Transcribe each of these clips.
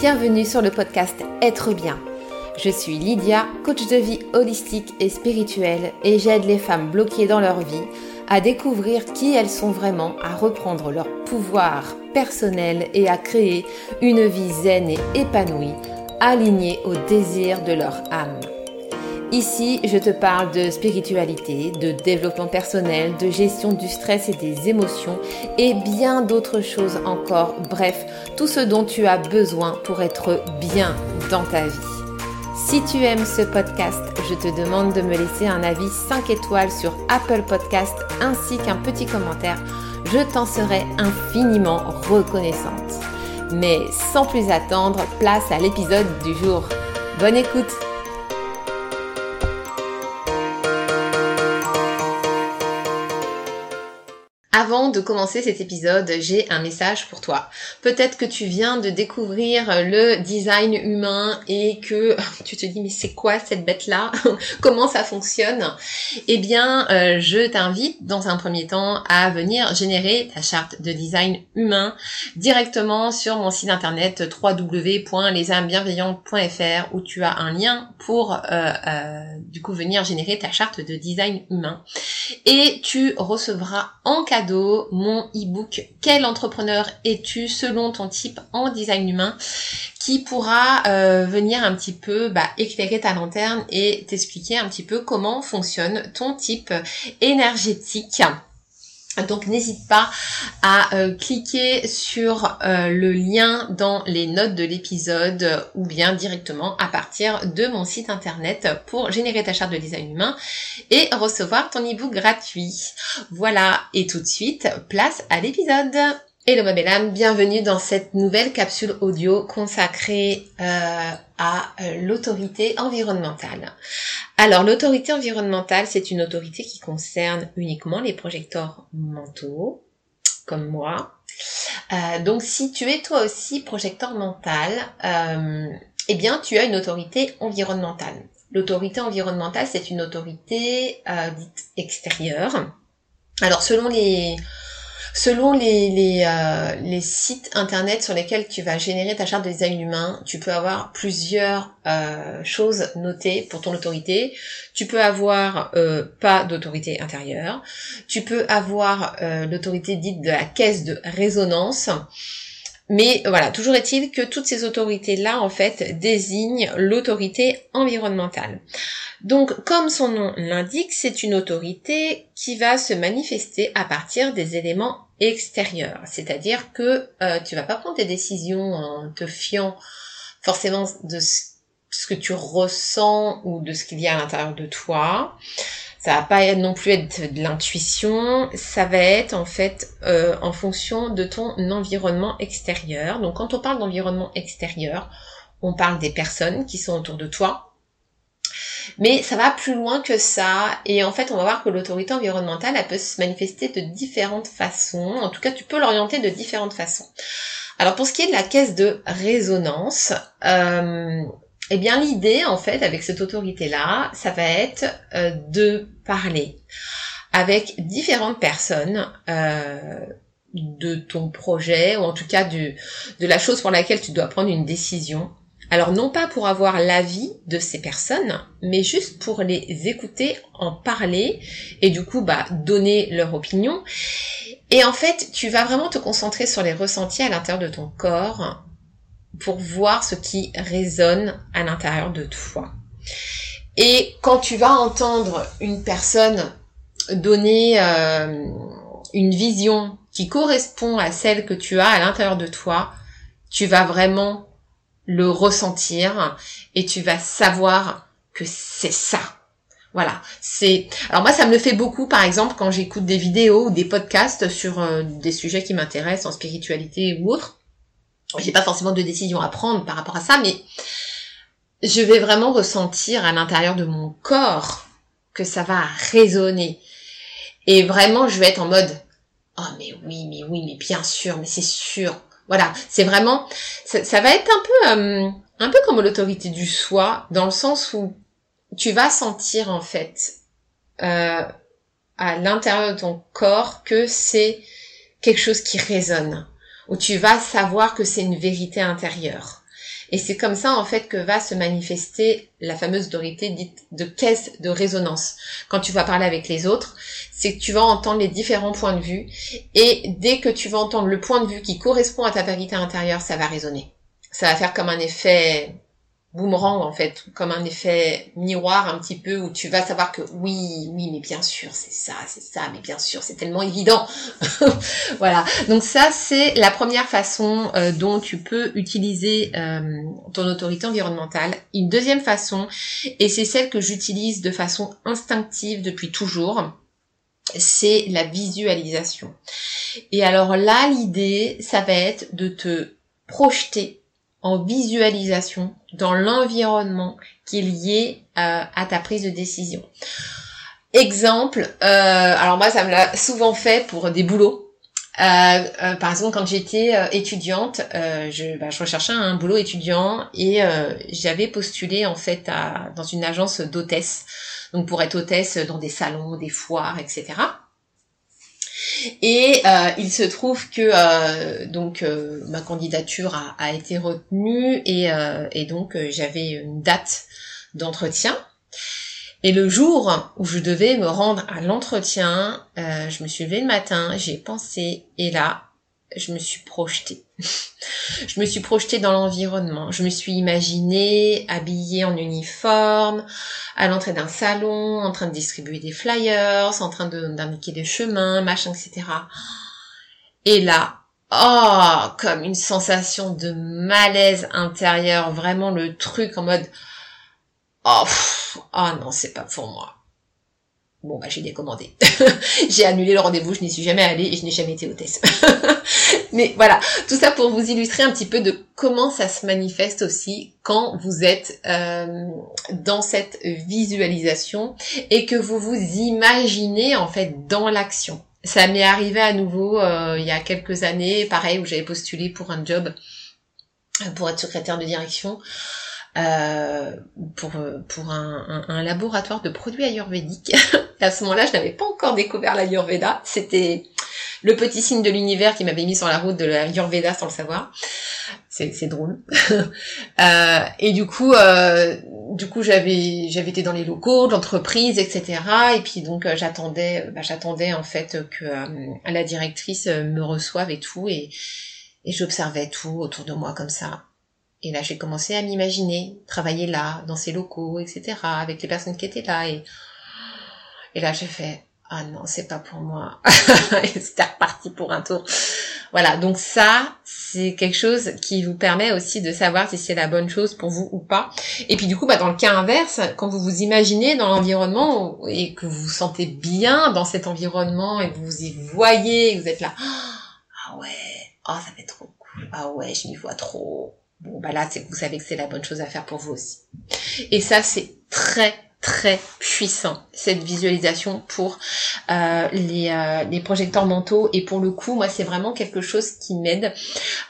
bienvenue sur le podcast Être bien. Je suis Lydia, coach de vie holistique et spirituelle et j'aide les femmes bloquées dans leur vie à découvrir qui elles sont vraiment, à reprendre leur pouvoir personnel et à créer une vie zen et épanouie, alignée au désir de leur âme. Ici, je te parle de spiritualité, de développement personnel, de gestion du stress et des émotions et bien d'autres choses encore. Bref, tout ce dont tu as besoin pour être bien dans ta vie. Si tu aimes ce podcast, je te demande de me laisser un avis 5 étoiles sur Apple Podcast ainsi qu'un petit commentaire. Je t'en serai infiniment reconnaissante. Mais sans plus attendre, place à l'épisode du jour. Bonne écoute Avant de commencer cet épisode, j'ai un message pour toi. Peut-être que tu viens de découvrir le design humain et que tu te dis mais c'est quoi cette bête-là? Comment ça fonctionne? Eh bien, euh, je t'invite dans un premier temps à venir générer ta charte de design humain directement sur mon site internet www.lesamesbienveillantes.fr où tu as un lien pour euh, euh, du coup venir générer ta charte de design humain. Et tu recevras en cadeau mon e-book Quel entrepreneur es-tu selon ton type en design humain qui pourra euh, venir un petit peu bah, éclairer ta lanterne et t'expliquer un petit peu comment fonctionne ton type énergétique. Donc n'hésite pas à euh, cliquer sur euh, le lien dans les notes de l'épisode ou bien directement à partir de mon site internet pour générer ta charte de design humain et recevoir ton ebook gratuit. Voilà, et tout de suite, place à l'épisode. Hello ma belle âme, bienvenue dans cette nouvelle capsule audio consacrée euh, à euh, l'autorité environnementale. Alors l'autorité environnementale, c'est une autorité qui concerne uniquement les projecteurs mentaux, comme moi. Euh, donc si tu es toi aussi projecteur mental, eh bien tu as une autorité environnementale. L'autorité environnementale, c'est une autorité dite extérieure. Alors selon les Selon les, euh, les, sites internet sur lesquels tu vas générer ta charte de design humain, tu peux avoir plusieurs euh, choses notées pour ton autorité. Tu peux avoir euh, pas d'autorité intérieure. Tu peux avoir l'autorité dite de la caisse de résonance. Mais voilà, toujours est-il que toutes ces autorités-là, en fait, désignent l'autorité environnementale. Donc, comme son nom l'indique, c'est une autorité qui va se manifester à partir des éléments extérieurs. C'est-à-dire que euh, tu vas pas prendre tes décisions en te fiant forcément de ce que tu ressens ou de ce qu'il y a à l'intérieur de toi. Ça va pas non plus être de l'intuition, ça va être en fait euh, en fonction de ton environnement extérieur. Donc quand on parle d'environnement extérieur, on parle des personnes qui sont autour de toi, mais ça va plus loin que ça. Et en fait, on va voir que l'autorité environnementale, elle peut se manifester de différentes façons. En tout cas, tu peux l'orienter de différentes façons. Alors pour ce qui est de la caisse de résonance, euh, eh bien l'idée en fait avec cette autorité-là, ça va être euh, de parler avec différentes personnes euh, de ton projet ou en tout cas de la chose pour laquelle tu dois prendre une décision. Alors non pas pour avoir l'avis de ces personnes, mais juste pour les écouter, en parler et du coup bah donner leur opinion. Et en fait, tu vas vraiment te concentrer sur les ressentis à l'intérieur de ton corps pour voir ce qui résonne à l'intérieur de toi. Et quand tu vas entendre une personne donner euh, une vision qui correspond à celle que tu as à l'intérieur de toi, tu vas vraiment le ressentir et tu vas savoir que c'est ça. Voilà, c'est alors moi ça me le fait beaucoup par exemple quand j'écoute des vidéos ou des podcasts sur euh, des sujets qui m'intéressent en spiritualité ou autre j'ai pas forcément de décision à prendre par rapport à ça, mais je vais vraiment ressentir à l'intérieur de mon corps que ça va résonner. Et vraiment, je vais être en mode, oh mais oui, mais oui, mais bien sûr, mais c'est sûr. Voilà, c'est vraiment, ça, va être un peu, euh, un peu comme l'autorité du soi, dans le sens où tu vas sentir en fait euh, à l'intérieur de ton corps que c'est quelque chose qui résonne où tu vas savoir que c'est une vérité intérieure. Et c'est comme ça en fait que va se manifester la fameuse autorité dite de caisse de résonance. Quand tu vas parler avec les autres, c'est que tu vas entendre les différents points de vue et dès que tu vas entendre le point de vue qui correspond à ta vérité intérieure, ça va résonner. Ça va faire comme un effet boomerang en fait, comme un effet miroir un petit peu où tu vas savoir que oui, oui, mais bien sûr, c'est ça, c'est ça, mais bien sûr, c'est tellement évident. voilà. Donc ça, c'est la première façon euh, dont tu peux utiliser euh, ton autorité environnementale. Une deuxième façon, et c'est celle que j'utilise de façon instinctive depuis toujours, c'est la visualisation. Et alors là, l'idée, ça va être de te projeter en visualisation dans l'environnement qui est lié euh, à ta prise de décision. Exemple, euh, alors moi ça me l'a souvent fait pour des boulots. Euh, par exemple, quand j'étais étudiante, je, bah, je, recherchais un boulot étudiant et j'avais postulé en fait à, dans une agence d'hôtesse, donc pour être hôtesse dans des salons, des foires, etc. Et euh, il se trouve que euh, donc euh, ma candidature a, été retenue et, et donc j'avais une date d'entretien. Et le jour où je devais me rendre à l'entretien, je me suis levée le matin, j'ai pensé et là, je me suis projetée. je me suis projetée dans l'environnement. Je me suis imaginée habillée en uniforme, à l'entrée d'un salon, en train de distribuer des flyers, en train d'indiquer des chemins, machin, etc. Et là, oh, comme une sensation de malaise intérieur, vraiment le truc en mode, oh, oh non, c'est pas pour moi. Bon, bah, j'ai décommandé. j'ai annulé le rendez-vous, je n'y suis jamais allée et je n'ai jamais été hôtesse. Mais voilà, tout ça pour vous illustrer un petit peu de comment ça se manifeste aussi quand vous êtes euh, dans cette visualisation et que vous vous imaginez en fait dans l'action. Ça m'est arrivé à nouveau euh, il y a quelques années, pareil, où j'avais postulé pour un job pour être secrétaire de direction. Euh, pour, pour un, un, laboratoire de produits ayurvédiques. à ce moment-là, je n'avais pas encore découvert l'ayurveda. C'était le petit signe de l'univers qui m'avait mis sur la route de l'ayurveda sans le savoir. C'est drôle. euh, et du coup, euh, du coup, j'avais j'avais été dans les locaux l'entreprise, etc. Et puis donc euh, j'attendais, bah, j'attendais en fait que euh, la directrice me reçoive et tout, et, et j'observais tout autour de moi comme ça. Et là, j'ai commencé à m'imaginer travailler là, dans ces locaux, etc., avec les personnes qui étaient là. Et, et là, j'ai fait, ah non, c'est pas pour moi. et c'était reparti pour un tour. Voilà, donc ça, c'est quelque chose qui vous permet aussi de savoir si c'est la bonne chose pour vous ou pas. Et puis du coup, bah, dans le cas inverse, quand vous vous imaginez dans l'environnement et que vous vous sentez bien dans cet environnement et que vous y voyez, et vous êtes là, ah ouais, oh ça fait trop cool, ah ouais, je m'y vois trop, Bon, bah là, vous savez que c'est la bonne chose à faire pour vous aussi. Et ça, c'est très très puissant cette visualisation pour euh, les, euh, les projecteurs mentaux et pour le coup moi c'est vraiment quelque chose qui m'aide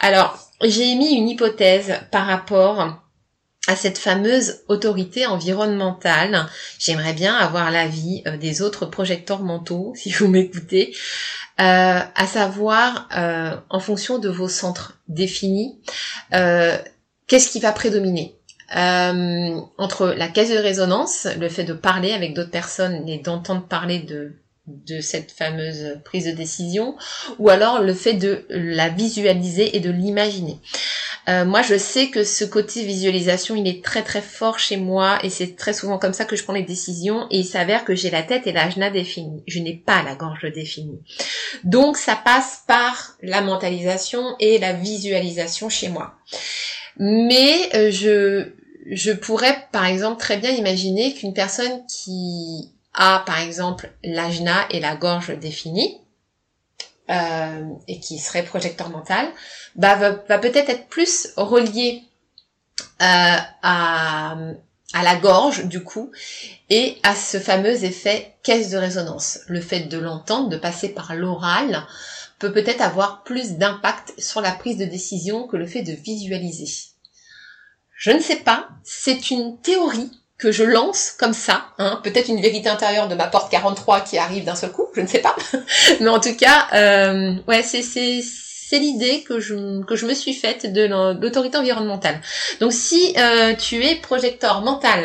alors j'ai mis une hypothèse par rapport à cette fameuse autorité environnementale. J'aimerais bien avoir l'avis euh, des autres projecteurs mentaux, si vous m'écoutez, euh, à savoir euh, en fonction de vos centres définis, euh, qu'est-ce qui va prédominer? Entre la caisse de résonance, le fait de parler avec d'autres personnes et d'entendre parler de de cette fameuse prise de décision, ou alors le fait de la visualiser et de l'imaginer. Euh, moi, je sais que ce côté visualisation, il est très très fort chez moi et c'est très souvent comme ça que je prends les décisions et il s'avère que j'ai la tête et l'ajna définie. Je n'ai pas la gorge définie. Donc, ça passe par la mentalisation et la visualisation chez moi. Mais euh, je, je pourrais, par exemple, très bien imaginer qu'une personne qui a, par exemple, l'ajna et la gorge définie, euh, et qui serait projecteur mental, bah, va, peut-être être plus relié euh, à, à la gorge du coup et à ce fameux effet caisse de résonance. Le fait de l'entendre, de passer par l'oral, peut peut-être avoir plus d'impact sur la prise de décision que le fait de visualiser. Je ne sais pas, c'est une théorie que je lance comme ça, hein, peut-être une vérité intérieure de ma porte 43 qui arrive d'un seul coup, je ne sais pas, mais en tout cas, euh, ouais, c'est c'est l'idée que je, que je me suis faite de l'autorité environnementale. Donc si euh, tu es projecteur mental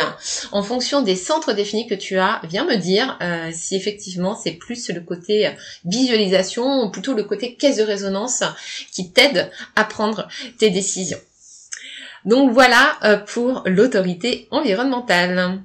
en fonction des centres définis que tu as, viens me dire euh, si effectivement c'est plus le côté visualisation ou plutôt le côté caisse de résonance qui t'aide à prendre tes décisions. Donc voilà euh, pour l'autorité environnementale.